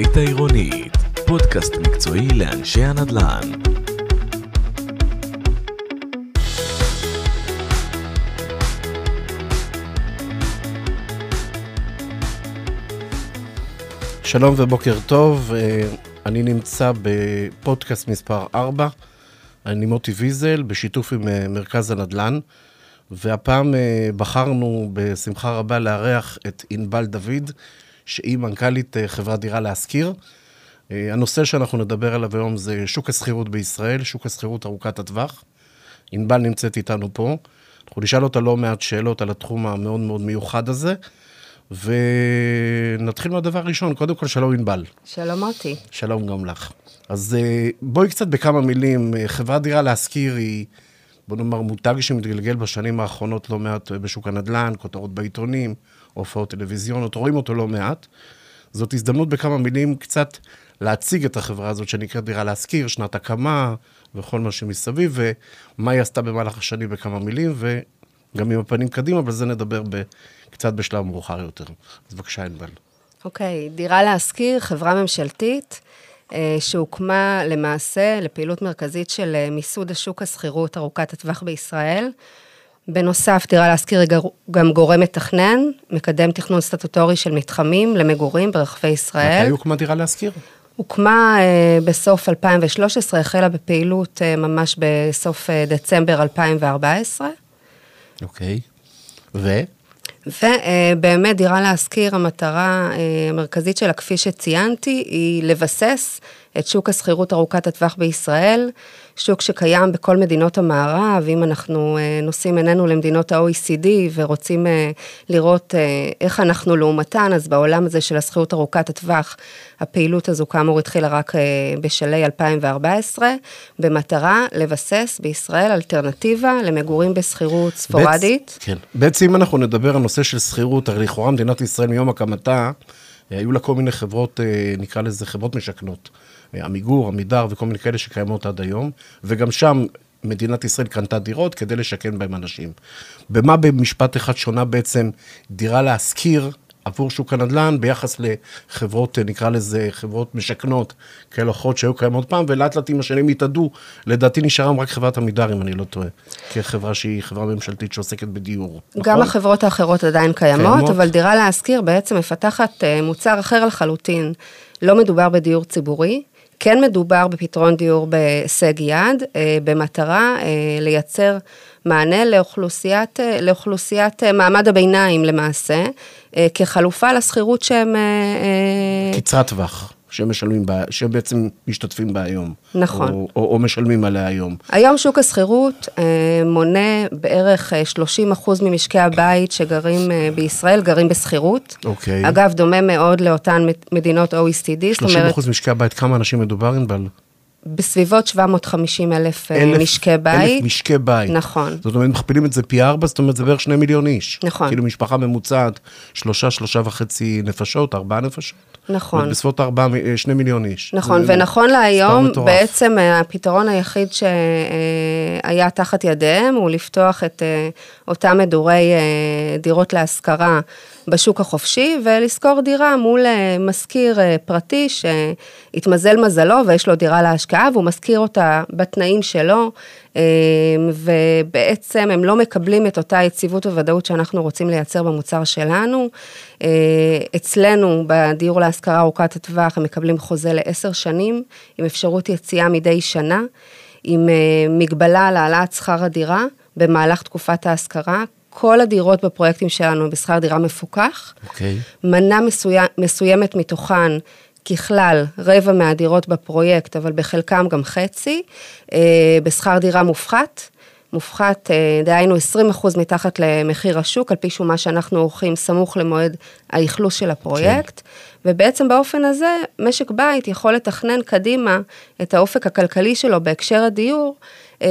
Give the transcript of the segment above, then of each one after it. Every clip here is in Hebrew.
החזית העירונית, פודקאסט מקצועי לאנשי הנדל"ן. שלום ובוקר טוב, אה, אני נמצא בפודקאסט מספר 4, אני מוטי ויזל, בשיתוף עם אה, מרכז הנדל"ן, והפעם אה, בחרנו בשמחה רבה לארח את ענבל דוד, שהיא מנכ"לית חברת דירה להשכיר. הנושא שאנחנו נדבר עליו היום זה שוק השכירות בישראל, שוק השכירות ארוכת הטווח. ענבל נמצאת איתנו פה. אנחנו נשאל אותה לא מעט שאלות על התחום המאוד מאוד מיוחד הזה. ונתחיל מהדבר הראשון. קודם כל, שלום ענבל. שלום מוטי. שלום גם לך. אז אה, בואי קצת בכמה מילים. אה, חברת דירה להשכיר היא, בוא נאמר, מותג שמתגלגל בשנים האחרונות לא מעט בשוק הנדל"ן, כותרות בעיתונים, הופעות טלוויזיונות, רואים אותו לא מעט. זאת הזדמנות בכמה מילים קצת להציג את החברה הזאת שנקראת דירה להשכיר, שנת הקמה וכל מה שמסביב, ומה היא עשתה במהלך השנים בכמה מילים, וגם עם הפנים קדימה, אבל זה נדבר ב... קצת בשלב מאוחר יותר. אז בבקשה, ענבל. אוקיי, okay, דירה להשכיר, חברה ממשלתית, אה, שהוקמה למעשה לפעילות מרכזית של אה, מיסוד השוק השכירות ארוכת הטווח בישראל. בנוסף, דירה להשכיר היא גם גורם מתכנן, מקדם תכנון סטטוטורי של מתחמים למגורים ברחבי ישראל. מתי הוקמה דירה להשכיר? הוקמה אה, בסוף 2013, החלה בפעילות אה, ממש בסוף אה, דצמבר 2014. אוקיי, okay. ו? ובאמת, דירה להשכיר, המטרה המרכזית שלה, כפי שציינתי, היא לבסס את שוק השכירות ארוכת הטווח בישראל, שוק שקיים בכל מדינות המערב, אם אנחנו אה, נושאים עינינו למדינות ה-OECD ורוצים אה, לראות איך אנחנו לעומתן, אז בעולם הזה של השכירות ארוכת הטווח, הפעילות הזו כאמור התחילה רק בשלהי 2014, במטרה לבסס בישראל אלטרנטיבה למגורים בשכירות ספורדית. בצ... כן, בעצם אם אנחנו נדבר על נושא של שכירות, הרי לכאורה מדינת ישראל מיום הקמתה, היו לה כל מיני חברות, נקרא לזה חברות משכנות. עמיגור, עמידר וכל מיני כאלה שקיימות עד היום, וגם שם מדינת ישראל קנתה דירות כדי לשכן בהם אנשים. במה במשפט אחד שונה בעצם דירה להשכיר עבור שוק הנדל"ן ביחס לחברות, נקרא לזה, חברות משכנות, כאלה אחרות שהיו קיימות פעם, ולאט לאט עם השנים התאדו. לדעתי נשארה רק חברת עמידר, אם אני לא טועה, כחברה שהיא חברה ממשלתית שעוסקת בדיור. גם נכון? החברות האחרות עדיין קיימות, קיימות, אבל דירה להשכיר בעצם מפתחת אה, מוצר אחר לחלוטין. לא מדובר בדיור ציבורי. כן מדובר בפתרון דיור בהישג יד, אה, במטרה אה, לייצר מענה לאוכלוסיית, אה, לאוכלוסיית מעמד הביניים למעשה, כחלופה לשכירות שהם... קצרת טווח. שהם משלמים, בה, שהם בעצם משתתפים בה היום. נכון. או, או, או משלמים עליה היום. היום שוק השכירות אה, מונה בערך 30 אחוז ממשקי הבית שגרים אה, בישראל, גרים בשכירות. אוקיי. אגב, דומה מאוד לאותן מדינות OECD, 30 אחוז משקי הבית, כמה אנשים מדובר, ענבל? בסביבות 750 אלף, אה, אלף משקי בית. אלף משקי בית. נכון. זאת אומרת, מכפילים את זה פי ארבע, זאת אומרת, זה בערך שני מיליון איש. נכון. כאילו משפחה ממוצעת, שלושה, שלושה וחצי נפשות, ארבעה נפשות. נכון. בסביבות ארבעה, אה, שני מיליון איש. נכון, ונכון להיום, בעצם אה, הפתרון היחיד שהיה תחת ידיהם הוא לפתוח את אותם מדורי דירות להשכרה. בשוק החופשי ולשכור דירה מול משכיר פרטי שהתמזל מזלו ויש לו דירה להשקעה והוא משכיר אותה בתנאים שלו ובעצם הם לא מקבלים את אותה יציבות וודאות שאנחנו רוצים לייצר במוצר שלנו. אצלנו בדיור להשכרה ארוכת הטווח הם מקבלים חוזה לעשר שנים עם אפשרות יציאה מדי שנה, עם מגבלה על העלאת שכר הדירה במהלך תקופת ההשכרה. כל הדירות בפרויקטים שלנו בשכר דירה מפוקח. אוקיי. Okay. מנה מסוימת מתוכן, ככלל, רבע מהדירות בפרויקט, אבל בחלקם גם חצי, אה, בשכר דירה מופחת. מופחת, אה, דהיינו 20% מתחת למחיר השוק, על פי שומה שאנחנו עורכים סמוך למועד האכלוס של הפרויקט. כן. ובעצם באופן הזה, משק בית יכול לתכנן קדימה את האופק הכלכלי שלו בהקשר הדיור, אה,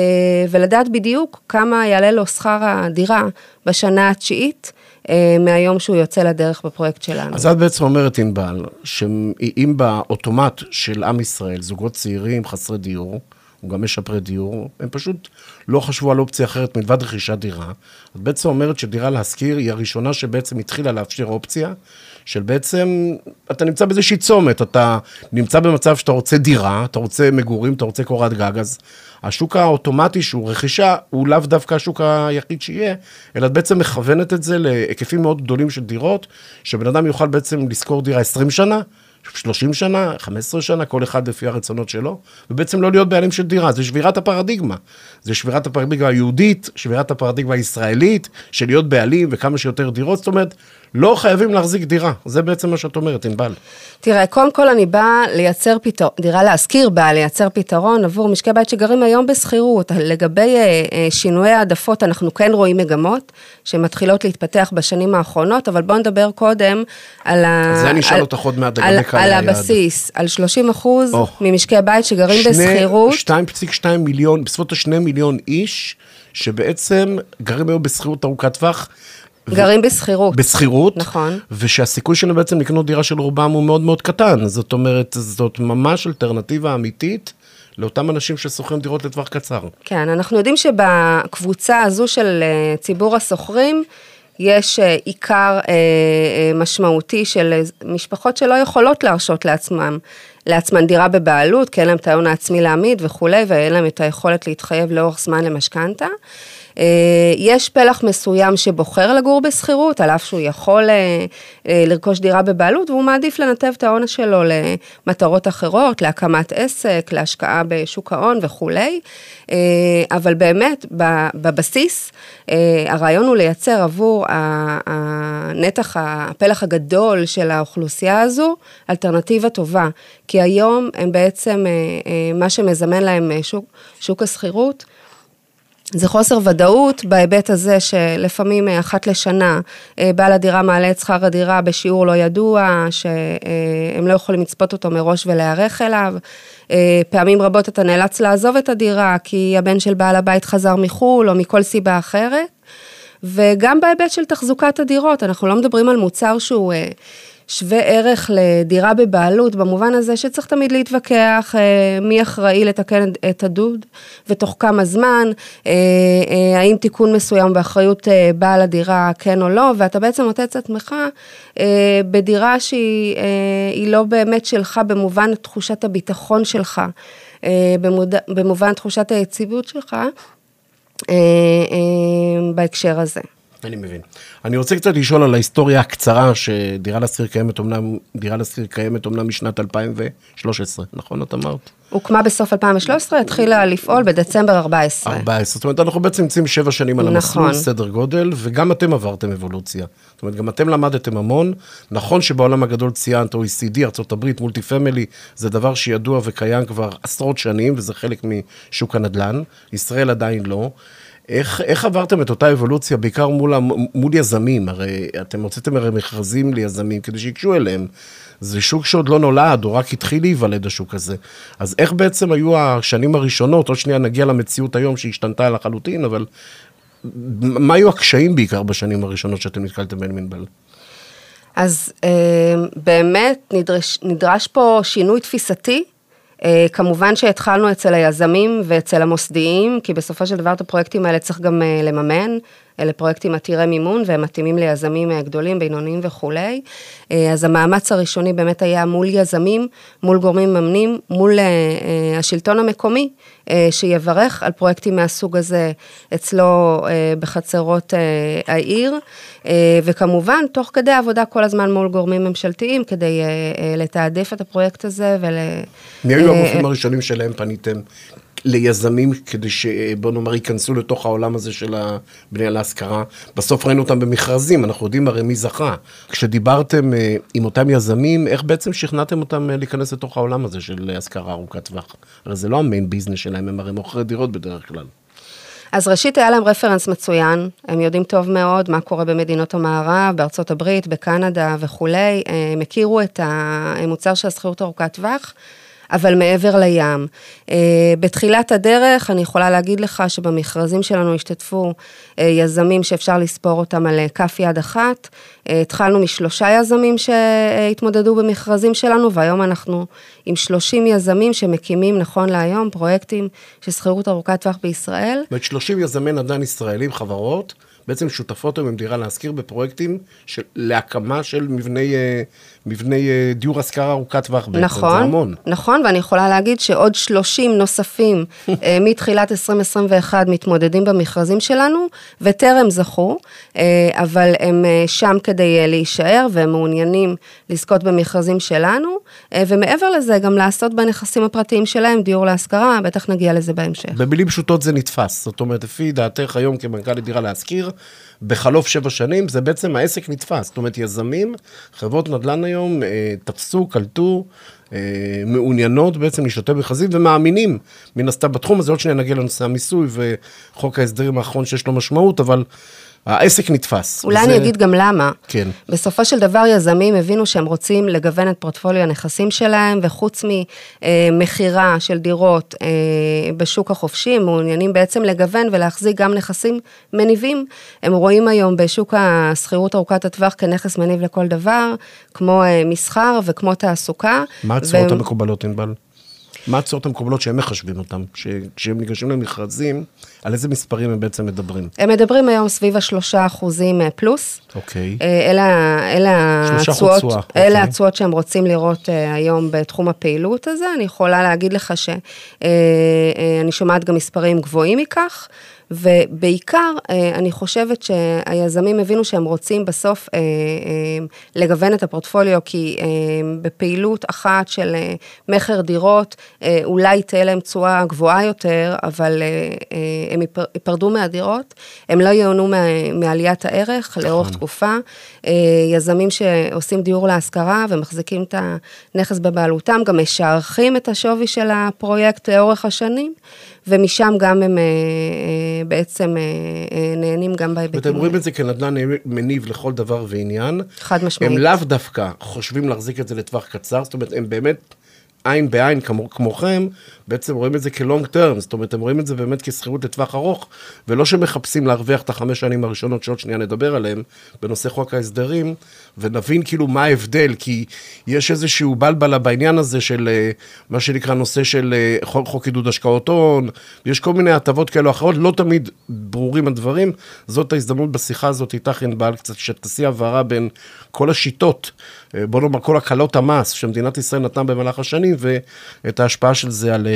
ולדעת בדיוק כמה יעלה לו שכר הדירה בשנה התשיעית. אה, מהיום שהוא יוצא לדרך בפרויקט שלנו. אז את בעצם אומרת, ענבל, שאם באוטומט של עם ישראל, זוגות צעירים חסרי דיור, הוא גם משפרי דיור, הם פשוט לא חשבו על אופציה אחרת מלבד רכישת דירה. את בעצם אומרת שדירה להשכיר היא הראשונה שבעצם התחילה לאפשר אופציה של בעצם, אתה נמצא באיזושהי צומת, אתה נמצא במצב שאתה רוצה דירה, אתה רוצה מגורים, אתה רוצה קורת גג, אז השוק האוטומטי שהוא רכישה, הוא לאו דווקא השוק היחיד שיהיה, אלא את בעצם מכוונת את זה להיקפים מאוד גדולים של דירות, שבן אדם יוכל בעצם לשכור דירה 20 שנה, 30 שנה, 15 שנה, כל אחד לפי הרצונות שלו, ובעצם לא להיות בעלים של דירה, זה שבירת הפרדיגמה. זה שבירת הפרדיגמה היהודית, שבירת הפרדיגמה הישראלית, של להיות בעלים וכמה שיותר דירות, זאת אומרת, לא חייבים להחזיק דירה, זה בעצם מה שאת אומרת, ענבל. תראה, קודם כל אני באה לייצר פתרון, דירה להשכיר באה לייצר פתרון עבור משקי בית שגרים היום בשכירות. לגבי אה, אה, שינויי העדפות, אנחנו כן רואים מגמות שמתחילות להתפתח בשנים האחרונות, אבל בואו נדבר קודם על ה... זה אני אשאל אותך עוד מעט לגבי קהל היעד. על הבסיס, על 30 אחוז oh. ממשקי בית שגרים בשכירות. 2.2 מיליון, בסביבות ה-2 מיליון איש, שבעצם גרים היום בשכירות ארוכת טווח. גרים בשכירות. בשכירות. נכון. ושהסיכוי שלהם בעצם לקנות דירה של רובם הוא מאוד מאוד קטן. זאת אומרת, זאת ממש אלטרנטיבה אמיתית. לאותם אנשים ששוכרים דירות לטווח קצר. כן, אנחנו יודעים שבקבוצה הזו של אה, ציבור השוכרים, יש אה, עיקר אה, משמעותי של משפחות שלא יכולות להרשות לעצמם, לעצמן דירה בבעלות, כי אין להם את ההון העצמי להעמיד וכולי, ואין להם את היכולת להתחייב לאורך זמן למשכנתה. אה, יש פלח מסוים שבוחר לגור בשכירות, על אף שהוא יכול אה, אה, לרכוש דירה בבעלות, והוא מעדיף לנתב את ההון שלו למטרות אחרות, להקמת עסק, להשקעה בשוק ההון וכולי. אבל באמת, בבסיס, הרעיון הוא לייצר עבור הנתח, הפלח הגדול של האוכלוסייה הזו, אלטרנטיבה טובה. כי היום הם בעצם, מה שמזמן להם שוק, שוק השכירות, זה חוסר ודאות בהיבט הזה שלפעמים אה, אחת לשנה אה, בעל הדירה מעלה את שכר הדירה בשיעור לא ידוע, שהם לא יכולים לצפות אותו מראש ולהיערך אליו. אה, פעמים רבות אתה נאלץ לעזוב את הדירה כי הבן של בעל הבית חזר מחו"ל או מכל סיבה אחרת. וגם בהיבט של תחזוקת הדירות, אנחנו לא מדברים על מוצר שהוא שווה ערך לדירה בבעלות, במובן הזה שצריך תמיד להתווכח אה, מי אחראי לתקן את הדוד ותוך כמה זמן, אה, אה, האם תיקון מסוים באחריות בעל הדירה כן או לא, ואתה בעצם מוצא את עצמך בדירה שהיא לא באמת שלך במובן תחושת הביטחון שלך, במובן תחושת היציבות שלך. בהקשר הזה. אני מבין. אני רוצה קצת לשאול על ההיסטוריה הקצרה שדירה להשכיר קיימת אמנם, דירה להשכיר קיימת אמנם משנת 2013, נכון את אמרת? הוקמה בסוף 2013, התחילה לפעול בדצמבר 14. 14, זאת אומרת, אנחנו בעצם נמצאים שבע שנים על המסלול, נכון. סדר גודל, וגם אתם עברתם אבולוציה. זאת אומרת, גם אתם למדתם המון. נכון שבעולם הגדול ציינת OECD, ארה"ב, מולטי פמילי, זה דבר שידוע וקיים כבר עשרות שנים, וזה חלק משוק הנדל"ן. ישראל עדיין לא. איך, איך עברתם את אותה אבולוציה, בעיקר מול, מול יזמים? הרי אתם הוצאתם הרי מכרזים ליזמים כדי שייגשו אליהם. זה שוק שעוד לא נולד, או רק התחיל להיוולד השוק הזה. אז איך בעצם היו השנים הראשונות, עוד שנייה נגיע למציאות היום שהשתנתה לחלוטין, אבל מה היו הקשיים בעיקר בשנים הראשונות שאתם נתקלתם בהם מנבל? אז אה, באמת נדרש, נדרש פה שינוי תפיסתי כמובן שהתחלנו אצל היזמים ואצל המוסדיים, כי בסופו של דבר את הפרויקטים האלה צריך גם אה, לממן. אלה פרויקטים עתירי מימון והם מתאימים ליזמים אה, גדולים, בינוניים וכולי. אז המאמץ הראשוני באמת היה מול יזמים, מול גורמים מממנים, מול השלטון המקומי, שיברך על פרויקטים מהסוג הזה אצלו בחצרות העיר, וכמובן, תוך כדי עבודה כל הזמן מול גורמים ממשלתיים, כדי לתעדף את הפרויקט הזה ול... מי היו הגופים הראשונים שלהם פניתם? ליזמים כדי שבוא נאמר ייכנסו לתוך העולם הזה של הבנייה להשכרה. בסוף ראינו אותם במכרזים, אנחנו יודעים הרי מי זכה. כשדיברתם אה, עם אותם יזמים, איך בעצם שכנעתם אותם אה, להיכנס לתוך העולם הזה של השכרה ארוכת טווח? הרי זה לא המיין ביזנס שלהם, הם הרי מוכרי דירות בדרך כלל. אז ראשית היה להם רפרנס מצוין, הם יודעים טוב מאוד מה קורה במדינות המערב, בארצות הברית, בקנדה וכולי, הם הכירו את המוצר של השכירות ארוכת טווח. אבל מעבר לים. בתחילת הדרך, אני יכולה להגיד לך שבמכרזים שלנו השתתפו יזמים שאפשר לספור אותם על כף יד אחת. התחלנו משלושה יזמים שהתמודדו במכרזים שלנו, והיום אנחנו עם 30 יזמים שמקימים נכון להיום פרויקטים של שכירות ארוכת טווח בישראל. זאת אומרת, 30 יזמי נדל"ן ישראלים, חברות, בעצם שותפות היום עם דירה להשכיר בפרויקטים של, להקמה של מבני, אה, מבני אה, דיור השכרה ארוכת טווח בעצם, נכון, זה המון. נכון, ואני יכולה להגיד שעוד 30 נוספים אה, מתחילת 2021 מתמודדים במכרזים שלנו, וטרם זכו, אבל הם שם כדי להישאר, והם מעוניינים לזכות במכרזים שלנו, ומעבר לזה, גם לעשות בנכסים הפרטיים שלהם דיור להשכרה, בטח נגיע לזה בהמשך. במילים פשוטות זה נתפס, זאת אומרת, לפי דעתך היום כמנכ"לית דירה להשכיר, בחלוף שבע שנים, זה בעצם העסק נתפס. זאת אומרת, יזמים, חברות נדל"ן היום, אה, תפסו, קלטו, אה, מעוניינות בעצם להשתתף במכרזים ומאמינים, מן הסתם בתחום הזה, עוד שניה נגיע לנושא המיסוי וחוק ההסדרים האחרון שיש לו משמעות, אבל העסק נתפס. אולי וזה... אני אגיד גם למה. כן. בסופו של דבר יזמים הבינו שהם רוצים לגוון את פורטפוליו הנכסים שלהם, וחוץ ממכירה של דירות אה, בשוק החופשי, הם מעוניינים בעצם לגוון ולהחזיק גם נכסים מניבים. הם רואים היום בשוק השכירות ארוכת הטווח כנכס מניב לכל דבר, כמו אה, מסחר וכמו תעסוקה. מה ו... המקובלות, ענבל? מה התשואות המקובלות שהם מחשבים אותם? כשהם ניגשים למכרזים, על איזה מספרים הם בעצם מדברים? הם מדברים היום סביב השלושה אחוזים אה, פלוס. אוקיי. אה, אלה, התשואות, אלה אוקיי. התשואות שהם רוצים לראות אה, היום בתחום הפעילות הזה. אני יכולה להגיד לך שאני שומעת גם מספרים גבוהים מכך. ובעיקר, אה, אני חושבת שהיזמים הבינו שהם רוצים בסוף אה, אה, לגוון את הפורטפוליו, כי בפעילות אחת של מכר דירות, אולי תהיה להם תשואה גבוהה יותר, אבל הם ייפרדו מהדירות, הם לא ייהנו מעליית הערך לאורך נכון. תקופה. יזמים שעושים דיור להשכרה ומחזיקים את הנכס בבעלותם, גם משערכים את השווי של הפרויקט לאורך השנים. ומשם גם הם אה, אה, בעצם אה, נהנים גם בהיבטים. ואתם רואים את זה כנדל"ן מניב לכל דבר ועניין. חד משמעית. הם לאו דווקא חושבים להחזיק את זה לטווח קצר, זאת אומרת, הם באמת עין בעין כמו, כמוכם, בעצם רואים את זה כלונג טרם, זאת אומרת, הם רואים את זה באמת כשכירות לטווח ארוך, ולא שמחפשים להרוויח את החמש שנים הראשונות שעוד שנייה נדבר עליהן, בנושא חוק ההסדרים, ונבין כאילו מה ההבדל, כי יש איזשהו בלבלה בעניין הזה של אה, מה שנקרא נושא של אה, חוק, חוק עידוד השקעות הון, יש כל מיני הטבות כאלו אחרות, לא תמיד ברורים הדברים, זאת ההזדמנות בשיחה הזאת איתך, ענבל, קצת שתעשי הבהרה בין כל השיטות, אה, בוא נאמר כל הקלות המס שמדינת ישראל נתנה במהלך השנים, ואת ההשפעה של זה על,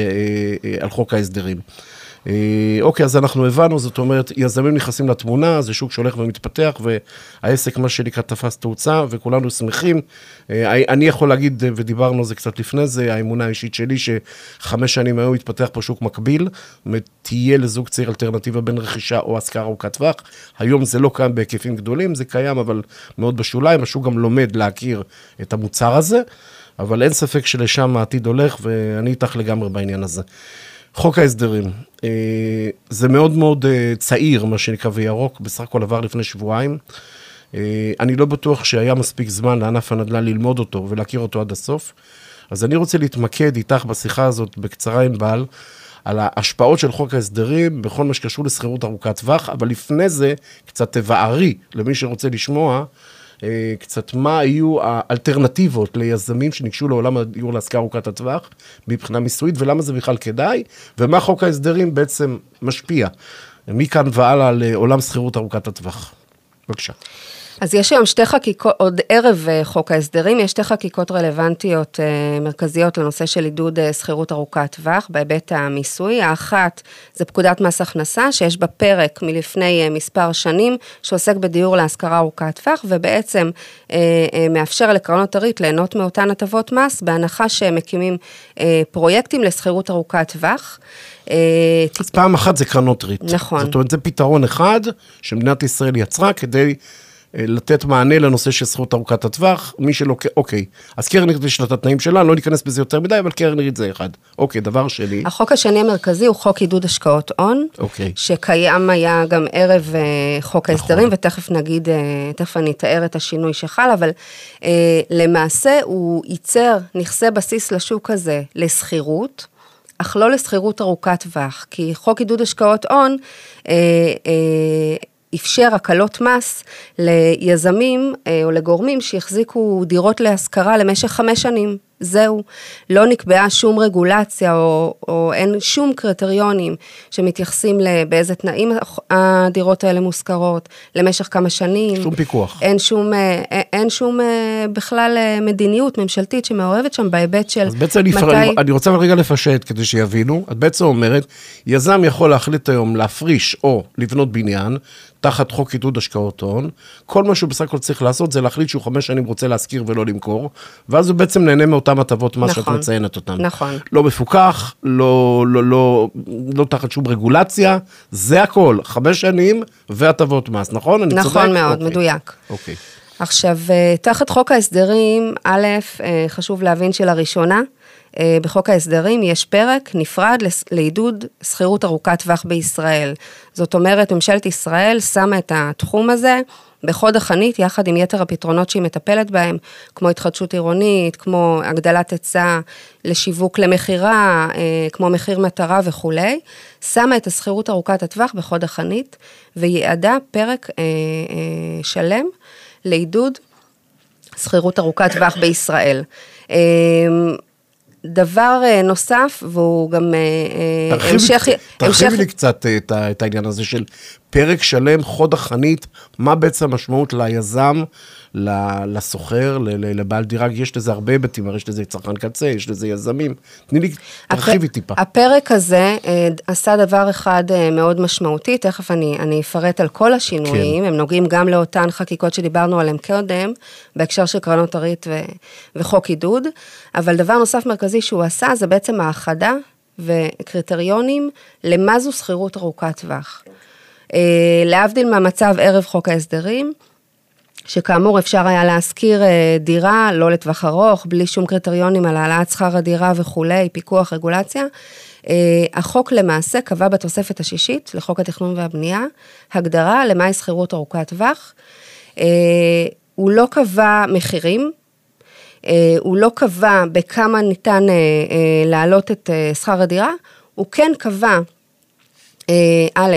על חוק ההסדרים. אה, אוקיי, אז אנחנו הבנו, זאת אומרת, יזמים נכנסים לתמונה, זה שוק שהולך ומתפתח, והעסק, מה שנקרא, תפס תאוצה, וכולנו שמחים. אה, אני יכול להגיד, ודיברנו על זה קצת לפני זה, האמונה האישית שלי, שחמש שנים היום יתפתח פה שוק מקביל, תהיה לזוג צעיר אלטרנטיבה בין רכישה או השכרה ארוכת טווח. היום זה לא קיים בהיקפים גדולים, זה קיים, אבל מאוד בשוליים, השוק גם לומד להכיר את המוצר הזה. אבל אין ספק שלשם העתיד הולך, ואני איתך לגמרי בעניין הזה. חוק ההסדרים, אה, זה מאוד מאוד אה, צעיר, מה שנקרא, וירוק, בסך הכל עבר לפני שבועיים. אה, אני לא בטוח שהיה מספיק זמן לענף הנדל"ן ללמוד אותו ולהכיר אותו עד הסוף. אז אני רוצה להתמקד איתך בשיחה הזאת בקצרה עם בעל, על ההשפעות של חוק ההסדרים בכל מה שקשור לשכירות ארוכת טווח, אבל לפני זה, קצת תבערי למי שרוצה לשמוע, קצת מה היו האלטרנטיבות ליזמים שניגשו לעולם הדיור להשכרה ארוכת הטווח מבחינה מיסויית, ולמה זה בכלל כדאי, ומה חוק ההסדרים בעצם משפיע מכאן והלאה לעולם שכירות ארוכת הטווח. בבקשה. אז יש היום שתי חקיקות, עוד ערב אה, חוק ההסדרים, יש שתי חקיקות רלוונטיות אה, מרכזיות לנושא של עידוד אה, שכירות ארוכת טווח בהיבט המיסוי. האחת זה פקודת מס הכנסה, שיש בה פרק מלפני מספר שנים, שעוסק בדיור להשכרה ארוכת טווח, ובעצם מאפשר לקרנות הריט ליהנות מאותן הטבות מס, בהנחה שהם מקימים פרויקטים לשכירות ארוכת טווח. אז פעם אחת זה קרנות ריט. נכון. זאת אומרת, זה פתרון אחד שמדינת ישראל יצרה כדי לתת מענה לנושא של זכות ארוכת הטווח, מי שלא, אוקיי, אז קרן ריט יש לה את התנאים שלה, לא ניכנס בזה יותר מדי, אבל קרן ריט זה אחד. אוקיי, דבר שני. החוק השני המרכזי הוא חוק עידוד השקעות הון, אוקיי. שקיים היה גם ערב אה, חוק ההסדרים, ותכף נגיד, אה, תכף אני אתאר את השינוי שחל, אבל אה, למעשה הוא ייצר נכסי בסיס לשוק הזה לשכירות. אך לא לשכירות ארוכת טווח, כי חוק עידוד השקעות הון אה, אה, אפשר הקלות מס ליזמים אה, או לגורמים שהחזיקו דירות להשכרה למשך חמש שנים. זהו, לא נקבעה שום רגולציה או, או אין שום קריטריונים שמתייחסים באיזה תנאים הדירות האלה מושכרות, למשך כמה שנים. שום פיקוח. אין שום, אה, אין שום אה, בכלל מדיניות ממשלתית שמעורבת שם בהיבט של אז בעצם מתי... אני, אני רוצה רגע לפשט כדי שיבינו, את בעצם אומרת, יזם יכול להחליט היום להפריש או לבנות בניין, תחת חוק עידוד השקעות הון, כל מה שהוא בסך הכל צריך לעשות זה להחליט שהוא חמש שנים רוצה להשכיר ולא למכור, ואז הוא בעצם נהנה מאותן הטבות מס נכון, שאת מציינת אותן. נכון. לא מפוקח, לא, לא, לא, לא תחת שום רגולציה, זה הכל, חמש שנים והטבות מס, נכון? אני נכון צודק? נכון מאוד, אוקיי. מדויק. אוקיי. עכשיו, אה, תחת חוק ההסדרים, א', אה, חשוב להבין שלראשונה, בחוק ההסדרים יש פרק נפרד לעידוד שכירות ארוכת טווח בישראל. זאת אומרת, ממשלת ישראל שמה את התחום הזה בחוד החנית, יחד עם יתר הפתרונות שהיא מטפלת בהם, כמו התחדשות עירונית, כמו הגדלת היצע לשיווק למכירה, אה, כמו מחיר מטרה וכולי, שמה את השכירות ארוכת הטווח בחוד החנית, וייעדה פרק אה, שלם לעידוד שכירות ארוכת טווח בישראל. דבר אה, נוסף, והוא גם אה, אה, המשך... תרחיבי לי קצת את העניין הזה של פרק שלם, חוד החנית, מה בעצם המשמעות ליזם, לסוחר, לבעל דירה, יש לזה הרבה היבטים, הרי יש לזה צרכן קצה, יש לזה יזמים. תני לי, תרחיבי הפ... טיפה. הפרק הזה עשה דבר אחד מאוד משמעותי, תכף אני, אני אפרט על כל השינויים, כן. הם נוגעים גם לאותן חקיקות שדיברנו עליהן קודם, בהקשר של קרנות הריט ו, וחוק עידוד, אבל דבר נוסף מרכזי שהוא עשה, זה בעצם האחדה וקריטריונים למה זו שכירות ארוכת טווח. אה, להבדיל מהמצב ערב חוק ההסדרים, שכאמור אפשר היה להשכיר אה, דירה לא לטווח ארוך, בלי שום קריטריונים על העלאת שכר הדירה וכולי, פיקוח, רגולציה. אה, החוק למעשה קבע בתוספת השישית לחוק התכנון והבנייה, הגדרה למהי שכירות ארוכת טווח. הוא לא קבע מחירים, הוא לא קבע בכמה ניתן להעלות את שכר הדירה, הוא כן קבע, א',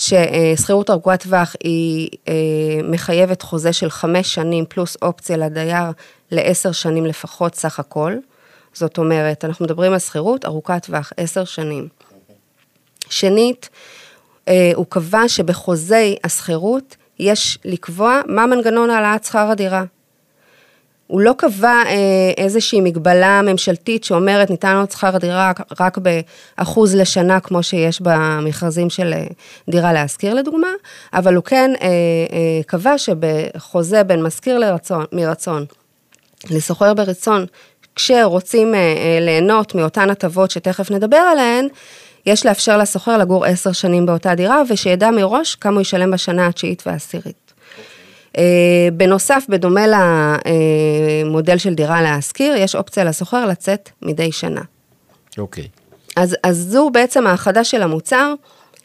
ששכירות ארוכת טווח היא אה, מחייבת חוזה של חמש שנים פלוס אופציה לדייר לעשר שנים לפחות סך הכל. זאת אומרת, אנחנו מדברים על שכירות ארוכת טווח, עשר שנים. שנית, אה, הוא קבע שבחוזי השכירות יש לקבוע מה מנגנון העלאת שכר הדירה. הוא לא קבע אה, איזושהי מגבלה ממשלתית שאומרת ניתן עוד שכר דירה רק באחוז לשנה, כמו שיש במכרזים של אה, דירה להשכיר לדוגמה, אבל הוא כן אה, קבע שבחוזה בין משכיר לרצון, מרצון לסוחר ברצון, כשרוצים ליהנות מאותן הטבות שתכף נדבר עליהן, יש לאפשר לסוחר לגור עשר שנים באותה דירה, ושידע מראש כמה הוא ישלם בשנה התשיעית והעשירית. אה, בנוסף, בדומה למודל של דירה להשכיר, יש אופציה לשוכר לצאת מדי שנה. אוקיי. אז, אז זו בעצם האחדה של המוצר,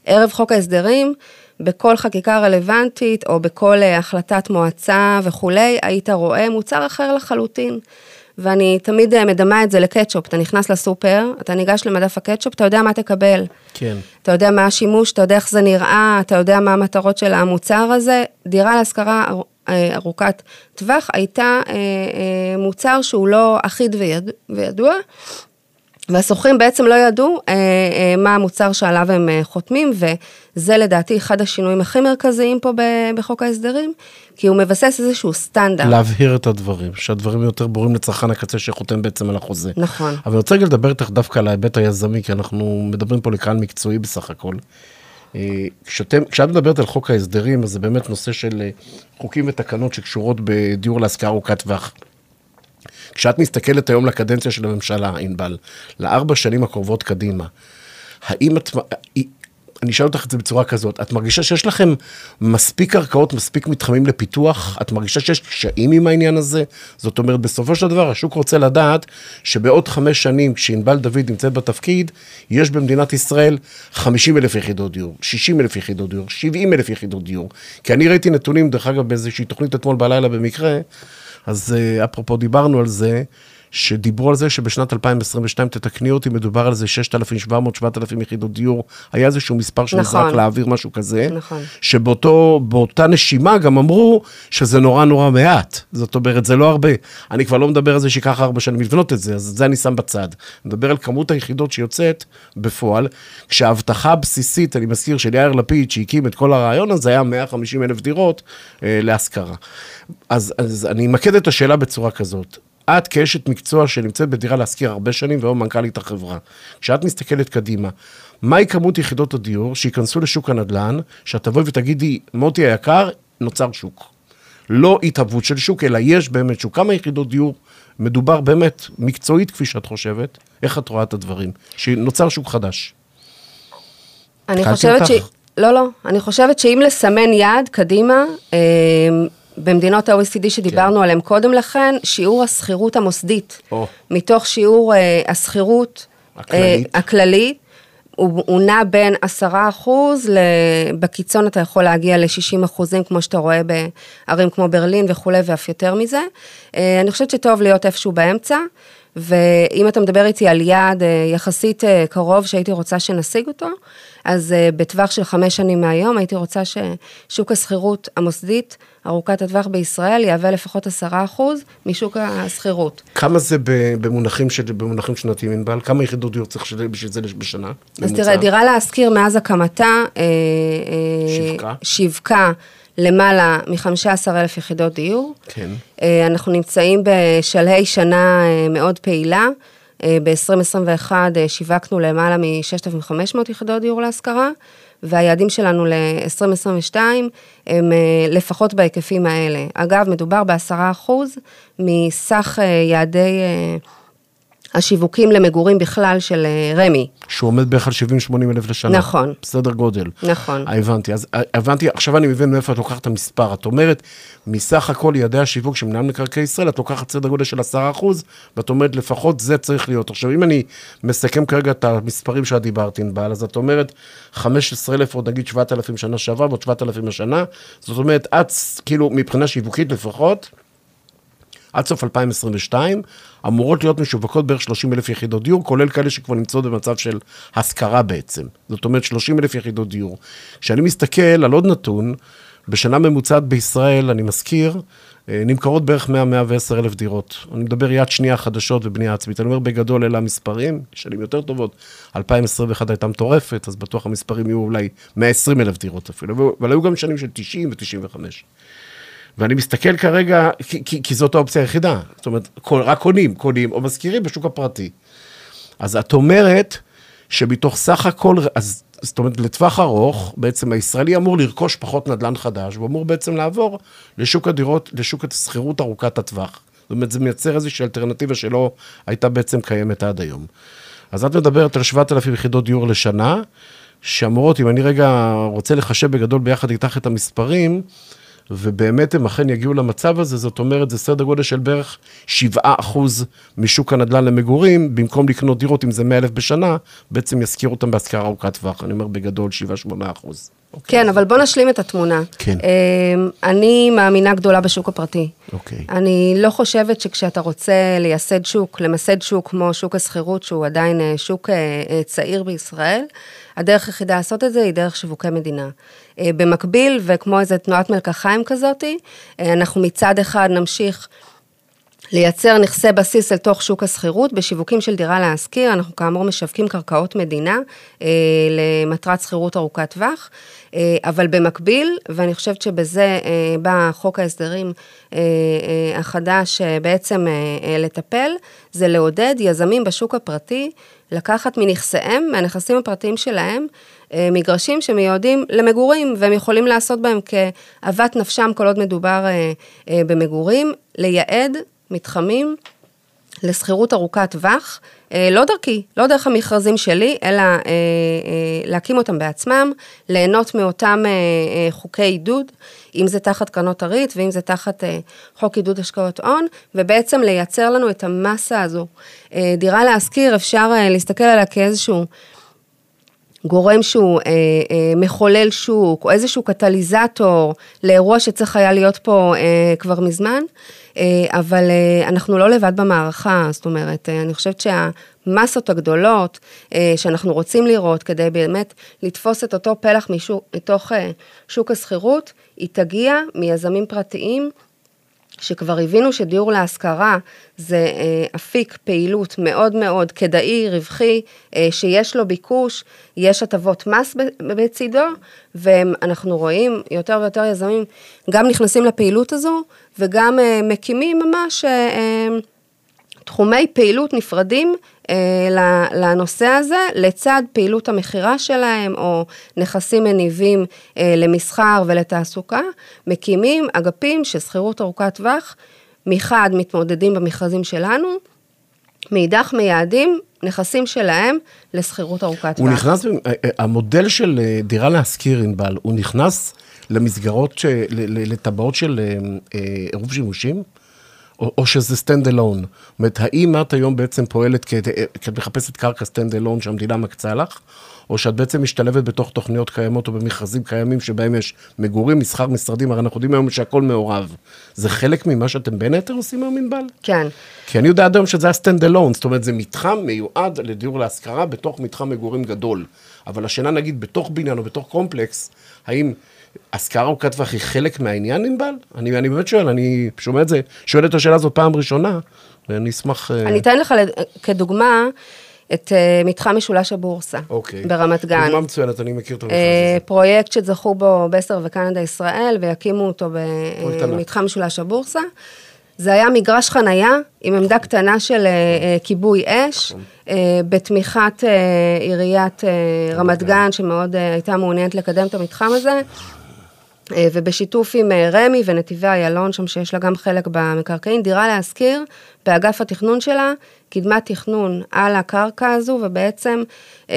ערב חוק ההסדרים, בכל חקיקה רלוונטית או בכל אה, החלטת מועצה וכולי, היית רואה מוצר אחר לחלוטין. ואני תמיד אה, מדמה את זה לקטשופ, אתה נכנס לסופר, אתה ניגש למדף הקטשופ, אתה יודע מה תקבל. כן. אתה יודע מה השימוש, אתה יודע איך זה נראה, אתה יודע מה המטרות של המוצר הזה. דירה להשכרה אה, ארוכת טווח הייתה אה, מוצר שהוא לא אחיד ויד, וידוע, והשוכרים בעצם לא ידעו אה, אה, מה המוצר שעליו הם אה, חותמים, וזה לדעתי אחד השינויים הכי מרכזיים פה בחוק ההסדרים, כי הוא מבסס איזשהו סטנדרט. להבהיר את הדברים, שהדברים יותר ברורים לצרכן הקצה שחותם בעצם על החוזה. נכון. אבל אני רוצה רגע לדבר איתך דווקא על ההיבט היזמי, כי אנחנו מדברים פה לקהל מקצועי בסך הכל. כשאתם, כשאת מדברת על חוק ההסדרים, אז זה באמת נושא של חוקים ותקנות שקשורות בדיור להשכרה ארוכת טווח. כשאת מסתכלת היום לקדנציה של הממשלה, ענבל, לארבע שנים הקרובות קדימה, האם את... אני אשאל אותך את זה בצורה כזאת, את מרגישה שיש לכם מספיק קרקעות, מספיק מתחמים לפיתוח? את מרגישה שיש קשיים עם העניין הזה? זאת אומרת, בסופו של דבר השוק רוצה לדעת שבעוד חמש שנים, כשענבל דוד נמצאת בתפקיד, יש במדינת ישראל 50 אלף יחידות דיור, 60 אלף יחידות דיור, 70 אלף יחידות דיור. כי אני ראיתי נתונים, דרך אגב, באיזושהי תוכנית אתמול בלילה במקרה, אז אה, אפרופו דיברנו על זה, שדיברו על זה שבשנת 2022, תתקני אותי, מדובר על זה 6,700-7,000 יחידות דיור. היה איזשהו מספר שנזרק נכון. להעביר משהו כזה. נכון. שבאותה נשימה גם אמרו שזה נורא נורא מעט. זאת אומרת, זה לא הרבה. אני כבר לא מדבר על זה שייקח ארבע שנים לבנות את זה, אז את זה אני שם בצד. מדבר על כמות היחידות שיוצאת בפועל, כשההבטחה הבסיסית, אני מזכיר, של יאיר לפיד, שהקים את כל הרעיון הזה, היה 150 אלף דירות אה, להשכרה. אז, אז אני אמקד את השאלה בצורה כזאת. את כאשת מקצוע שנמצאת בדירה להשכיר הרבה שנים והיום מנכ"לית החברה, כשאת מסתכלת קדימה, מהי כמות יחידות הדיור שייכנסו לשוק הנדל"ן, שאת תבואי ותגידי, מוטי היקר, נוצר שוק. לא התהוות של שוק, אלא יש באמת שוק. כמה יחידות דיור מדובר באמת מקצועית, כפי שאת חושבת? איך את רואה את הדברים? שנוצר שוק חדש. אני חושבת ש... לא, לא. אני חושבת שאם לסמן יעד קדימה, אה, במדינות ה-OECD שדיברנו כן. עליהן קודם לכן, שיעור השכירות המוסדית, או. מתוך שיעור אה, השכירות הכללית. אה, הכללית, הוא, הוא נע בין 10 אחוז, בקיצון אתה יכול להגיע ל-60 אחוזים, כמו שאתה רואה בערים כמו ברלין וכולי, ואף יותר מזה. אה, אני חושבת שטוב להיות איפשהו באמצע, ואם אתה מדבר איתי על יעד אה, יחסית אה, קרוב שהייתי רוצה שנשיג אותו, אז אה, בטווח של חמש שנים מהיום הייתי רוצה ששוק השכירות המוסדית, ארוכת הטווח בישראל, יהווה לפחות 10 אחוז משוק השכירות. כמה זה במונחים, של, במונחים שנתיים, ענבל? כמה יחידות דיור צריך של- בשביל זה בשנה? אז ממוצע? תראה, דירה להשכיר מאז הקמתה, אה, אה, שיווקה. שיווקה למעלה מ-15 אלף יחידות דיור. כן. אנחנו נמצאים בשלהי שנה מאוד פעילה. אה, ב-2021 אה, שיווקנו למעלה מ-6,500 יחידות דיור להשכרה, והיעדים שלנו ל-2022 הם אה, לפחות בהיקפים האלה. אגב, מדובר ב-10% מסך יעדי השיווקים למגורים בכלל של אה, רמ"י. שהוא עומד בערך על 70-80 אלף לשנה. נכון. בסדר גודל. נכון. אה, הבנתי, אז אה, הבנתי, עכשיו אני מבין מאיפה את לוקחת את המספר. את אומרת, מסך הכל יעדי השיווק של מנהל מקרקעי ישראל, את לוקחת סדר גודל של 10 אחוז, ואת אומרת, לפחות זה צריך להיות. עכשיו, אם אני מסכם כרגע את המספרים שאת דיברת, ענבל, אז את אומרת, 15 אלף, עוד נגיד 7,000 שנה שעברה, ועוד 7,000 השנה, זאת אומרת, את, כאילו, מבחינה שיווקית לפחות, עד סוף 2022, אמורות להיות משווקות בערך 30 אלף יחידות דיור, כולל כאלה שכבר נמצאות במצב של השכרה בעצם. זאת אומרת, 30 אלף יחידות דיור. כשאני מסתכל על עוד נתון, בשנה ממוצעת בישראל, אני מזכיר, אה, נמכרות בערך 100-110 אלף דירות. אני מדבר יד שנייה חדשות ובנייה עצמית. אני אומר בגדול, אלה המספרים, שנים יותר טובות. 2021 הייתה מטורפת, אז בטוח המספרים יהיו אולי 120 אלף דירות אפילו, אבל היו גם שנים של 90 ו-95. ואני מסתכל כרגע, כי, כי, כי זאת האופציה היחידה. זאת אומרת, כל, רק קונים, קונים או משכירים בשוק הפרטי. אז את אומרת שמתוך סך הכל, אז, זאת אומרת, לטווח ארוך, בעצם הישראלי אמור לרכוש פחות נדל"ן חדש, והוא אמור בעצם לעבור לשוק הדירות, לשוק השכירות ארוכת הטווח. זאת אומרת, זה מייצר איזושהי אלטרנטיבה שלא הייתה בעצם קיימת עד היום. אז את מדברת על 7,000 יחידות דיור לשנה, שאמורות, אם אני רגע רוצה לחשב בגדול ביחד איתך את המספרים, ובאמת הם אכן יגיעו למצב הזה, זאת אומרת, זה סדר גודל של בערך 7% משוק הנדל"ן למגורים, במקום לקנות דירות, אם זה 100 אלף בשנה, בעצם ישכירו אותם בהשכרה ארוכת טווח. אני אומר בגדול 7-8%. כן, אבל בוא נשלים את התמונה. כן. אמ, אני מאמינה גדולה בשוק הפרטי. אוקיי. אני לא חושבת שכשאתה רוצה לייסד שוק, למסד שוק כמו שוק השכירות, שהוא עדיין אה, שוק אה, אה, צעיר בישראל, הדרך היחידה לעשות את זה היא דרך שיווקי מדינה. במקביל, וכמו איזה תנועת מלקחיים כזאתי, אנחנו מצד אחד נמשיך לייצר נכסי בסיס אל תוך שוק השכירות, בשיווקים של דירה להשכיר, אנחנו כאמור משווקים קרקעות מדינה אה, למטרת שכירות ארוכת טווח, אה, אבל במקביל, ואני חושבת שבזה אה, בא חוק ההסדרים אה, אה, החדש אה, בעצם אה, אה, לטפל, זה לעודד יזמים בשוק הפרטי לקחת מנכסיהם, מהנכסים הפרטיים שלהם, אה, מגרשים שמיועדים למגורים, והם יכולים לעשות בהם כאוות נפשם כל עוד מדובר אה, אה, במגורים, לייעד מתחמים לשכירות ארוכת טווח, אה, לא דרכי, לא דרך המכרזים שלי, אלא אה, אה, להקים אותם בעצמם, ליהנות מאותם חוקי עידוד, אם זה תחת קרנות הריט ואם זה תחת חוק עידוד השקעות הון, ובעצם לייצר לנו את המסה הזו. דירה להשכיר, אפשר להסתכל עליה כאיזשהו... גורם שהוא אה, אה, מחולל שוק, או איזשהו קטליזטור לאירוע שצריך היה להיות פה אה, כבר מזמן, אבל אה, אנחנו לא לבד במערכה, זאת אומרת, אה, אני חושבת שהמסות הגדולות אה, שאנחנו רוצים לראות כדי באמת לתפוס את אותו פלח משוק, מתוך אה, שוק השכירות, היא תגיע מיזמים פרטיים. שכבר הבינו שדיור להשכרה זה אה, אפיק פעילות מאוד מאוד כדאי, רווחי, אה, שיש לו ביקוש, יש הטבות מס בצידו, ואנחנו רואים יותר ויותר יזמים גם נכנסים לפעילות הזו, וגם אה, מקימים ממש... תחומי פעילות נפרדים לנושא הזה, לצד פעילות המכירה שלהם, או נכסים מניבים אה, למסחר ולתעסוקה, מקימים אגפים של שכירות ארוכת טווח, מחד מתמודדים במכרזים שלנו, מאידך מייעדים נכסים שלהם לשכירות ארוכת טווח. הוא נכנס, אה, אה, המודל של אה, דירה להשכיר, ענבל, הוא נכנס למסגרות, לטבעות של עירוב שימושים? או, או שזה stand alone. זאת אומרת, האם את היום בעצם פועלת כי את מחפשת קרקע stand alone שהמדינה מקצה לך, או שאת בעצם משתלבת בתוך תוכניות קיימות או במכרזים קיימים שבהם יש מגורים, מסחר, משרדים, הרי אנחנו יודעים היום שהכל מעורב. זה חלק ממה שאתם בין היתר עושים היום, ענבל? כן. כי אני יודע עד היום שזה ה-stand alone, זאת אומרת, זה מתחם מיועד לדיור להשכרה בתוך מתחם מגורים גדול. אבל השאלה, נגיד, בתוך בניין או בתוך קומפלקס, האם... השכרה ארוכת טווח היא חלק מהעניין, ענבל? אני, אני באמת שואל, אני שומע את זה, שואל את השאלה הזאת פעם ראשונה, ואני אשמח... אה, אני אתן לך כדוגמה את אה, מתחם משולש הבורסה, אוקיי. ברמת גן. דוגמה מצוינת, אני מכיר את המכרז אה, הזה. פרויקט שזכו בו בסר וקנדה ישראל, ויקימו אותו במתחם משולש הבורסה. זה היה מגרש חנייה עם עמדה קטנה של כיבוי אש, נכון. בתמיכת עיריית רמת גן, שמאוד הייתה מעוניינת לקדם את המתחם הזה. אה, ובשיתוף עם אה, רמ"י ונתיבי איילון, שם שיש לה גם חלק במקרקעין, דירה להשכיר, באגף התכנון שלה, קידמה תכנון על הקרקע הזו, ובעצם אה,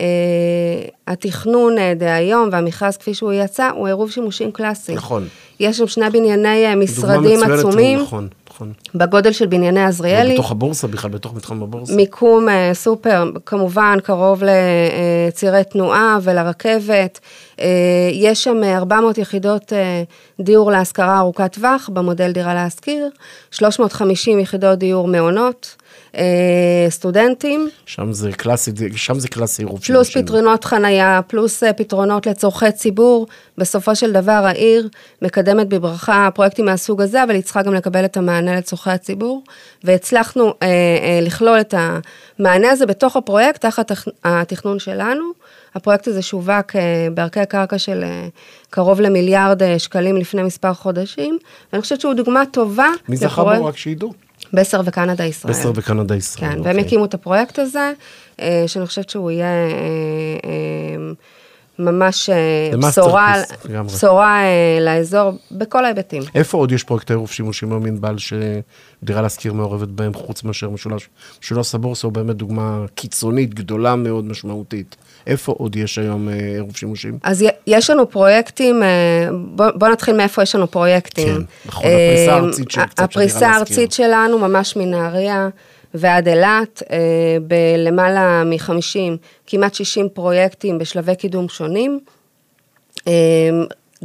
אה, התכנון אה, דהיום והמכרז כפי שהוא יצא, הוא עירוב שימושים קלאסי. נכון. יש שם שני בנייני אה, משרדים עצומים. נכון. נכון. בגודל של בנייני עזריאלי. בתוך הבורסה בכלל, בתוך מתחם הבורסה. מיקום אה, סופר, כמובן קרוב לצירי תנועה ולרכבת. אה, יש שם 400 יחידות אה, דיור להשכרה ארוכת טווח במודל דירה להשכיר, 350 יחידות דיור מעונות. אה, סטודנטים. שם זה קלאסי, שם זה קלאסי עירוב פלוס שימושים. פתרונות חנייה, פלוס אה, פתרונות לצורכי ציבור. בסופו של דבר העיר מקדמת בברכה פרויקטים מהסוג הזה, אבל היא צריכה גם לקבל את המענה לצורכי הציבור. והצלחנו אה, אה, לכלול את המענה הזה בתוך הפרויקט, תחת התכנון שלנו. הפרויקט הזה שווק אה, בערכי קרקע של אה, קרוב למיליארד שקלים לפני מספר חודשים, ואני חושבת שהוא דוגמה טובה. מי זכה בו? רק שידעו. בסר וקנדה ישראל. בסר וקנדה ישראל. כן, אוקיי. והם הקימו את הפרויקט הזה, אה, שאני חושבת שהוא יהיה אה, אה, ממש בשורה, בשורה לאזור בכל ההיבטים. איפה עוד יש פרויקטי עירוב שימושים ענבל שדירה להשכיר מעורבת בהם, חוץ מאשר משולש? משולש הבורסה הוא באמת דוגמה קיצונית, גדולה מאוד, משמעותית. איפה עוד יש היום אה, עירוב שימושים? אז יש לנו פרויקטים, אה, בוא, נתחיל מאיפה יש לנו פרויקטים. כן, נכון, הפריסה הארצית של קצת הפריסה הארצית שלנו, ממש מנהריה. ועד אילת, בלמעלה מ-50, כמעט 60 פרויקטים בשלבי קידום שונים.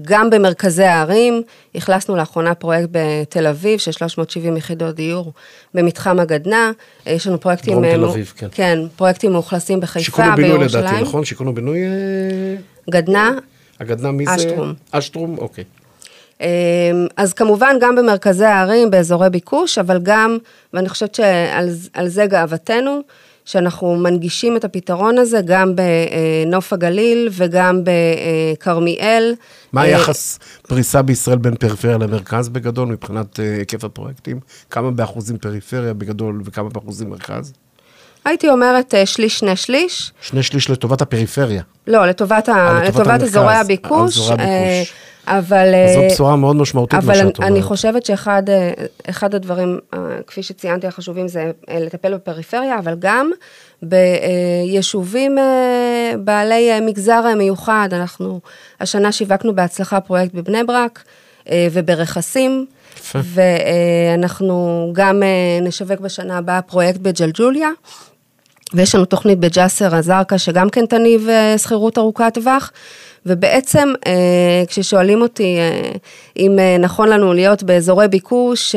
גם במרכזי הערים, אכלסנו לאחרונה פרויקט בתל אביב של 370 יחידות דיור במתחם הגדנ"ע, יש לנו פרויקטים... דרום תל אביב, כן. כן, פרויקטים מאוכלסים בחיפה, בירושלים. שיכון ובינוי לדעתי, נכון? שיכון ובינוי... אה, גדנ"ע. הגדנ"ע מי זה? אשטרום. אשטרום, אוקיי. אמ, אז כמובן גם במרכזי הערים, באזורי ביקוש, אבל גם, ואני חושבת שעל זה גאוותנו, שאנחנו מנגישים את הפתרון הזה גם בנוף הגליל וגם בכרמיאל. מה אה, היחס פריסה בישראל בין פריפריה למרכז בגדול, מבחינת אה, היקף הפרויקטים? כמה באחוזים פריפריה בגדול וכמה באחוזים מרכז? הייתי אומרת אה, שליש, שני שליש. שני שליש לטובת הפריפריה. לא, לטובת, ה... לטובת אזורי הביקוש. אזורי הביקוש. אבל... זו אה, בשורה מאוד משמעותית, מה אבל שאת אומרת. אני חושבת שאחד אה, אחד הדברים, אה, כפי שציינתי, החשובים זה לטפל בפריפריה, אבל גם ביישובים בעלי מגזר מיוחד. אנחנו השנה שיווקנו בהצלחה פרויקט בבני ברק וברכסים. ואנחנו גם נשווק בשנה הבאה פרויקט בג'לג'וליה. ויש לנו תוכנית בג'סר א-זרקא, שגם כן תניב אה, שכירות ארוכת טווח. ובעצם, אה, כששואלים אותי אה, אם נכון לנו להיות באזורי ביקוש,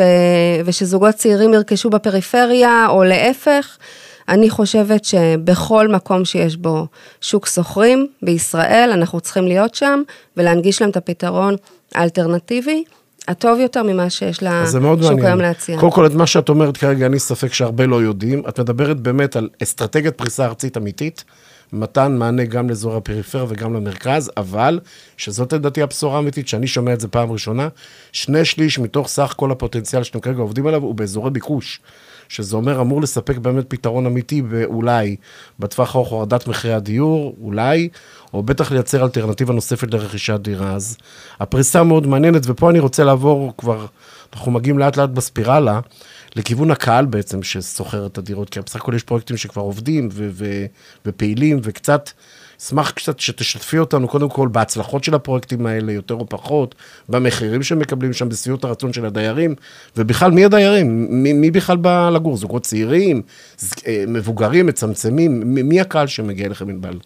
ושזוגות צעירים ירכשו בפריפריה, או להפך, אני חושבת שבכל מקום שיש בו שוק שוכרים בישראל, אנחנו צריכים להיות שם, ולהנגיש להם את הפתרון האלטרנטיבי. הטוב יותר ממה שיש לשוק מעניין. היום להציע. קודם כל, את מה שאת אומרת כרגע, אין לי ספק שהרבה לא יודעים. את מדברת באמת על אסטרטגיית פריסה ארצית אמיתית, מתן מענה גם לאזור הפריפריה וגם למרכז, אבל, שזאת לדעתי הבשורה האמיתית, שאני שומע את זה פעם ראשונה, שני שליש מתוך סך כל הפוטנציאל שאתם כרגע עובדים עליו הוא באזורי ביקוש. שזה אומר, אמור לספק באמת פתרון אמיתי, ואולי בטווח הארוך הורדת מחירי הדיור, אולי, או בטח לייצר אלטרנטיבה נוספת לרכישת דירה. אז הפריסה מאוד מעניינת, ופה אני רוצה לעבור כבר, אנחנו מגיעים לאט לאט בספירלה, לכיוון הקהל בעצם ששוכר את הדירות, כי בסך הכל יש פרויקטים שכבר עובדים ו- ו- ופעילים, וקצת, אשמח קצת שתשתפי אותנו קודם כל בהצלחות של הפרויקטים האלה, יותר או פחות, במחירים שהם מקבלים שם, בשביעות הרצון של הדיירים, ובכלל, מי הדיירים? מי, מי בכלל בא לגור? זוגות צעירים, אה, מבוגרים, מצמצמים? מי, מי הקהל שמגיע אליכם, ענבל?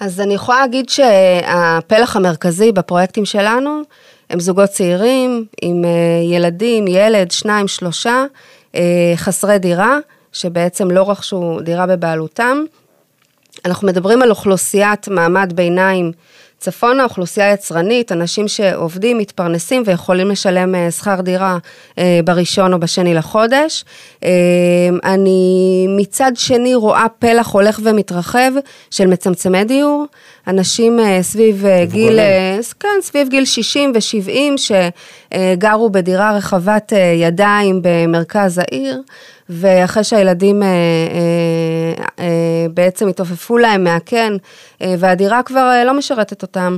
אז אני יכולה להגיד שהפלח המרכזי בפרויקטים שלנו הם זוגות צעירים עם אה, ילדים, ילד, שניים, שלושה, אה, חסרי דירה, שבעצם לא רכשו דירה בבעלותם. אנחנו מדברים על אוכלוסיית מעמד ביניים צפונה, אוכלוסייה יצרנית, אנשים שעובדים, מתפרנסים ויכולים לשלם אה, שכר דירה אה, בראשון או בשני לחודש. אה, אני מצד שני רואה פלח הולך ומתרחב של מצמצמי דיור, אנשים אה, סביב אה, גיל, אה, כן, סביב גיל 60 ו-70 שגרו בדירה רחבת ידיים במרכז העיר. ואחרי שהילדים בעצם התעופפו להם מהקן, והדירה כבר לא משרתת אותם,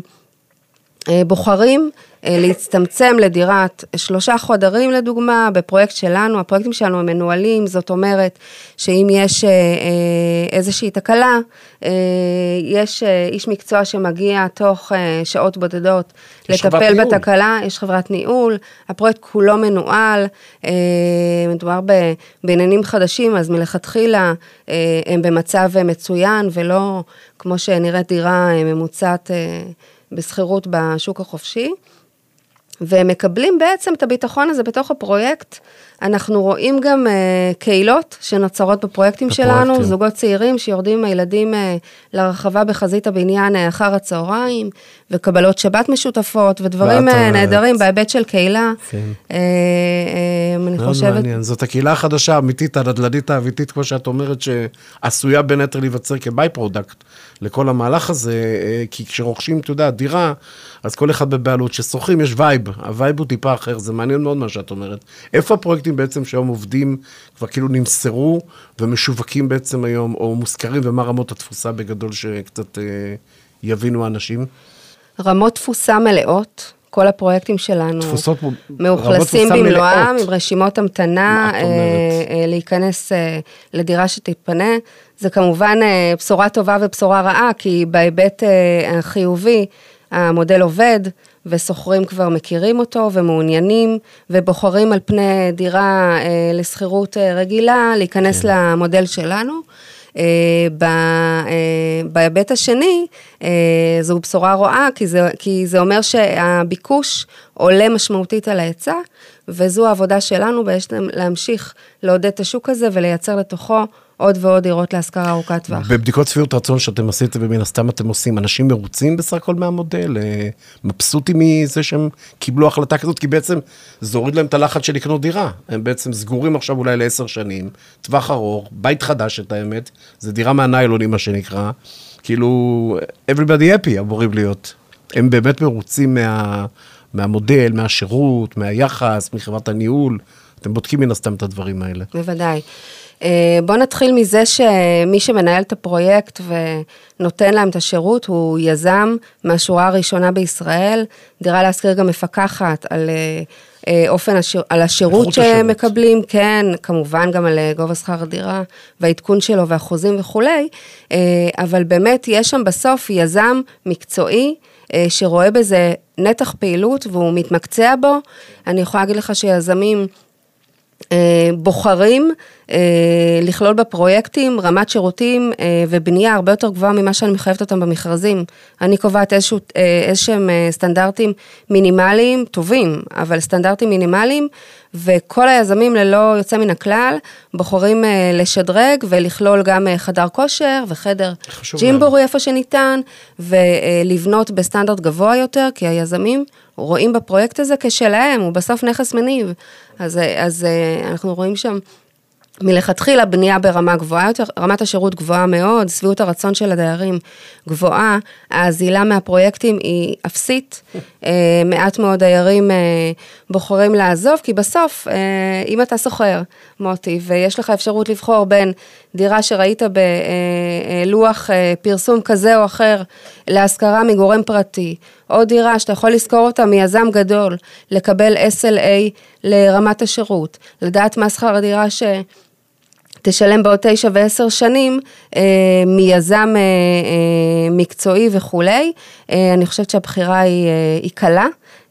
בוחרים להצטמצם לדירת שלושה חודרים לדוגמה, בפרויקט שלנו, הפרויקטים שלנו הם מנוהלים, זאת אומרת שאם יש אה, אה, איזושהי תקלה, אה, יש אה, איש מקצוע שמגיע תוך אה, שעות בודדות לטפל ניהול. בתקלה, יש חברת ניהול, הפרויקט כולו מנוהל, אה, מדובר בעניינים חדשים, אז מלכתחילה אה, הם במצב אה, מצוין, ולא כמו שנראית דירה אה, ממוצעת אה, בשכירות בשוק החופשי. והם מקבלים בעצם את הביטחון הזה בתוך הפרויקט. אנחנו רואים גם אה, קהילות שנוצרות בפרויקטים בפרויקטים. שלנו, זוגות צעירים שיורדים עם הילדים אה, לרחבה בחזית הבניין אה, אחר הצהריים, וקבלות שבת משותפות, ודברים אה. נהדרים בהיבט של קהילה. כן. אה, אה, אני חושבת... מעניין. זאת הקהילה החדשה האמיתית, הנדל"נית האמיתית, כמו שאת אומרת, שעשויה בין היתר להיווצר כ by-product לכל המהלך הזה, אה, כי כשרוכשים, אתה יודע, דירה, אז כל אחד בבעלות, כששוכרים יש vibe, ה vibe הוא טיפה אחר, זה מעניין מאוד מה שאת אומרת. איפה הפרויקטים בעצם שהיום עובדים, כבר כאילו נמסרו ומשווקים בעצם היום, או מושכרים, ומה רמות התפוסה בגדול שקצת אה, יבינו האנשים? רמות תפוסה מלאות. כל הפרויקטים שלנו תפוסות מאוכלסים במלואם. עם רשימות המתנה? אה, אה, להיכנס אה, לדירה שתתפנה. זה כמובן אה, בשורה טובה ובשורה רעה, כי בהיבט אה, החיובי, המודל עובד, ושוכרים כבר מכירים אותו ומעוניינים, ובוחרים על פני דירה אה, לשכירות אה, רגילה, להיכנס כן. למודל שלנו. אה, ב- אה, בהיבט השני, אה, זו בשורה רואה, כי זה, כי זה אומר שהביקוש עולה משמעותית על ההיצע, וזו העבודה שלנו בעצם להמשיך לעודד את השוק הזה ולייצר לתוכו עוד ועוד דירות להשכרה ארוכת טווח. בבדיקות שביעות רצון שאתם עשיתם, ומן הסתם אתם עושים, אנשים מרוצים בסך הכל מהמודל? אה, מבסוטים מזה שהם קיבלו החלטה כזאת? כי בעצם זה הוריד להם את הלחץ של לקנות דירה. הם בעצם סגורים עכשיו אולי לעשר שנים, טווח ארוך, בית חדש את האמת, זה דירה מהניילונים מה שנקרא. כאילו, everybody happy אמורים להיות. הם באמת מרוצים מה, מהמודל, מהשירות, מהיחס, מחברת הניהול. אתם בודקים מן הסתם את הדברים האלה. בוודאי. אה, בואו נתחיל מזה שמי שמנהל את הפרויקט ונותן להם את השירות הוא יזם מהשורה הראשונה בישראל. דירה להשכיר גם מפקחת על אה, אה, אופן, השיר, על השירות שהם מקבלים, כן, כמובן גם על גובה שכר הדירה והעדכון שלו והחוזים וכולי, אבל באמת יש שם בסוף יזם מקצועי. שרואה בזה נתח פעילות והוא מתמקצע בו. אני יכולה להגיד לך שיזמים בוחרים אה, לכלול בפרויקטים רמת שירותים אה, ובנייה הרבה יותר גבוהה ממה שאני מחייבת אותם במכרזים. אני קובעת איזשהו, אה, איזשהם סטנדרטים מינימליים, טובים, אבל סטנדרטים מינימליים, וכל היזמים ללא יוצא מן הכלל בוחרים לשדרג ולכלול גם חדר כושר וחדר ג'ימבורי איפה שניתן, ולבנות בסטנדרט גבוה יותר, כי היזמים רואים בפרויקט הזה כשלהם, הוא בסוף נכס מניב. אז, אז אנחנו רואים שם מלכתחילה בנייה ברמה גבוהה יותר, רמת השירות גבוהה מאוד, שביעות הרצון של הדיירים גבוהה, הזילה מהפרויקטים היא אפסית, אה, מעט מאוד דיירים אה, בוחרים לעזוב, כי בסוף, אה, אם אתה שוכר, מוטי, ויש לך אפשרות לבחור בין דירה שראית בלוח פרסום כזה או אחר להשכרה מגורם פרטי, או דירה שאתה יכול לשכור אותה מיזם גדול, לקבל SLA לרמת השירות, לדעת מה שכר הדירה ש... תשלם בעוד תשע ועשר שנים אה, מיזם אה, אה, מקצועי וכולי. אה, אני חושבת שהבחירה היא, אה, היא קלה,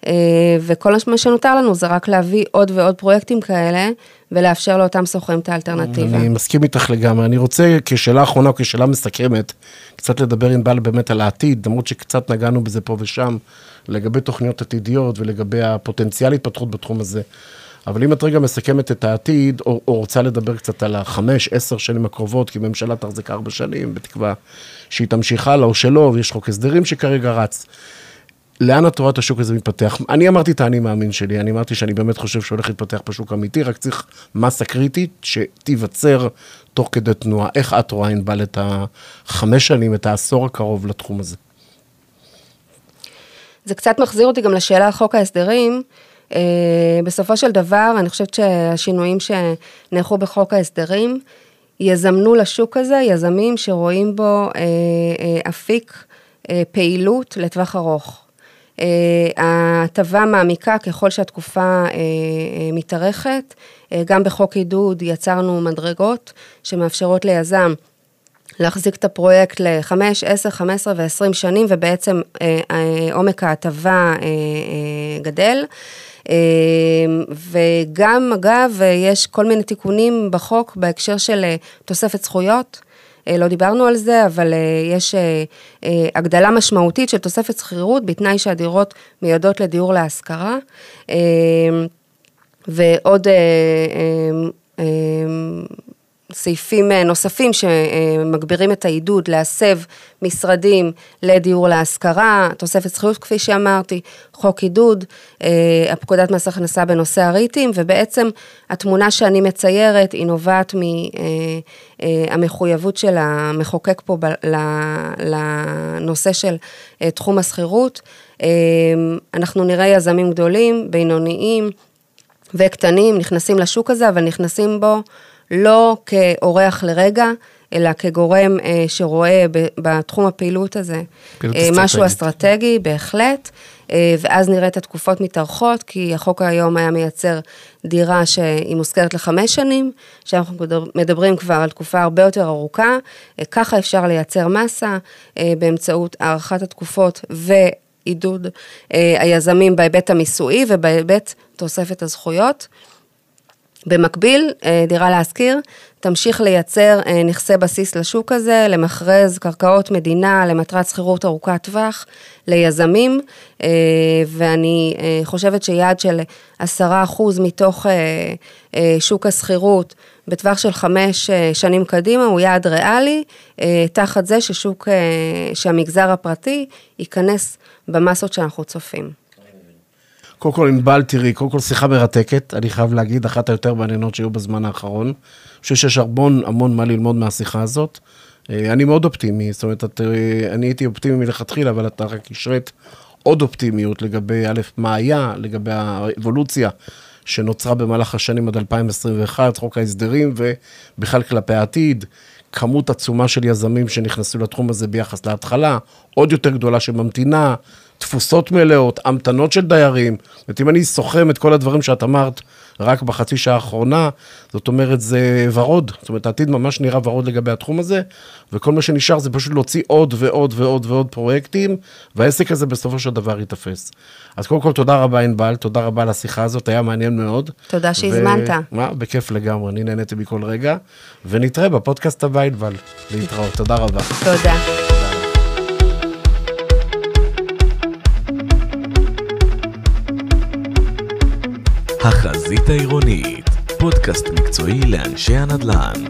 אה, וכל מה שנותר לנו זה רק להביא עוד ועוד פרויקטים כאלה, ולאפשר לאותם שוכרים את האלטרנטיבה. אני מסכים איתך לגמרי. אני רוצה כשאלה אחרונה כשאלה מסכמת, קצת לדבר עם בעל באמת על העתיד, למרות שקצת נגענו בזה פה ושם, לגבי תוכניות עתידיות ולגבי הפוטנציאל התפתחות בתחום הזה. אבל אם את רגע מסכמת את העתיד, או, או רוצה לדבר קצת על החמש, עשר שנים הקרובות, כי ממשלה תחזיק ארבע שנים, בתקווה שהיא תמשיך הלאה או שלא, ויש חוק הסדרים שכרגע רץ. לאן את רואה את השוק הזה מתפתח? אני אמרתי את האני מאמין שלי, אני אמרתי שאני באמת חושב שהולך להתפתח פה שוק אמיתי, רק צריך מסה קריטית שתיווצר תוך כדי תנועה. איך את רואה, ענבל, את החמש שנים, את העשור הקרוב לתחום הזה? זה קצת מחזיר אותי גם לשאלה על חוק ההסדרים. Uh, בסופו של דבר, אני חושבת שהשינויים שנערכו בחוק ההסדרים, יזמנו לשוק הזה יזמים שרואים בו uh, uh, אפיק פעילות לטווח ארוך. Uh, ההטבה מעמיקה ככל שהתקופה uh, uh, מתארכת. גם בחוק עידוד יצרנו מדרגות שמאפשרות ליזם להחזיק את הפרויקט ל-5, 10, 15 ו-20 שנים, ובעצם אה, אה, עומק ההטבה אה, אה, גדל. וגם, אגב, יש כל מיני תיקונים בחוק בהקשר של אה, תוספת זכויות. אה, לא דיברנו על זה, אבל אה, יש הגדלה משמעותית של תוספת שכירות בתנאי שהדירות מיועדות לדיור להשכרה. ועוד סעיפים אה, נוספים שמגבירים את העידוד להסב משרדים לדיור להשכרה, תוספת זכויות כפי שאמרתי, חוק עידוד, אה, הפקודת מס הכנסה בנושא הריטים, ובעצם התמונה שאני מציירת היא נובעת מהמחויבות אה, של המחוקק פה לנושא של תחום השכירות. אנחנו נראה יזמים גדולים, בינוניים וקטנים נכנסים לשוק הזה, אבל נכנסים בו לא כאורח לרגע, אלא כגורם אה, שרואה בתחום הפעילות הזה אה, משהו אסטרטגי, בהחלט, אה, ואז נראה את התקופות מתארכות, כי החוק היום היה מייצר דירה שהיא מושכרת לחמש שנים, שאנחנו מדברים כבר על תקופה הרבה יותר ארוכה, אה, ככה אפשר לייצר מסה אה, באמצעות הארכת התקופות ועידוד אה, היזמים בהיבט המיסויי ובהיבט תוספת הזכויות. במקביל, אה, דירה להשכיר תמשיך לייצר אה, נכסי בסיס לשוק הזה, למכרז קרקעות מדינה למטרת שכירות ארוכת טווח, ליזמים, אה, ואני חושבת שיעד של עשרה אחוז מתוך שוק השכירות בטווח של חמש שנים קדימה הוא יעד ריאלי, תחת זה ששוק, שהמגזר הפרטי ייכנס במסות שאנחנו צופים. קודם כל, ענבל, תראי, קודם כל שיחה מרתקת, אני חייב להגיד, אחת היותר מעניינות שהיו בזמן האחרון. אני חושב שיש המון המון מה ללמוד מהשיחה הזאת. אה, אני מאוד אופטימי, זאת אומרת, את, אה, אני הייתי אופטימי מלכתחילה, אבל אתה רק השרית עוד אופטימיות לגבי, א', מה היה, לגבי האבולוציה שנוצרה במהלך השנים עד 2021, חוק ההסדרים, ובכלל כלפי העתיד. כמות עצומה של יזמים שנכנסו לתחום הזה ביחס להתחלה, עוד יותר גדולה שממתינה, תפוסות מלאות, המתנות של דיירים. זאת אומרת, אם אני סוכם את כל הדברים שאת אמרת רק בחצי שעה האחרונה, זאת אומרת, זה ורוד. זאת אומרת, העתיד ממש נראה ורוד לגבי התחום הזה, וכל מה שנשאר זה פשוט להוציא עוד ועוד ועוד ועוד פרויקטים, והעסק הזה בסופו של דבר ייתפס. אז קודם כל, תודה רבה, ענבל, תודה רבה על השיחה הזאת, היה מעניין מאוד. תודה שהזמנת. ו... מה, בכיף לגמרי, אני נהניתי מכל רגע, ונתראה בפודקאסט הבא, ענבל. להתראות, תודה רבה. תודה. החזית העירונית, פודקאסט מקצועי לאנשי הנדל"ן.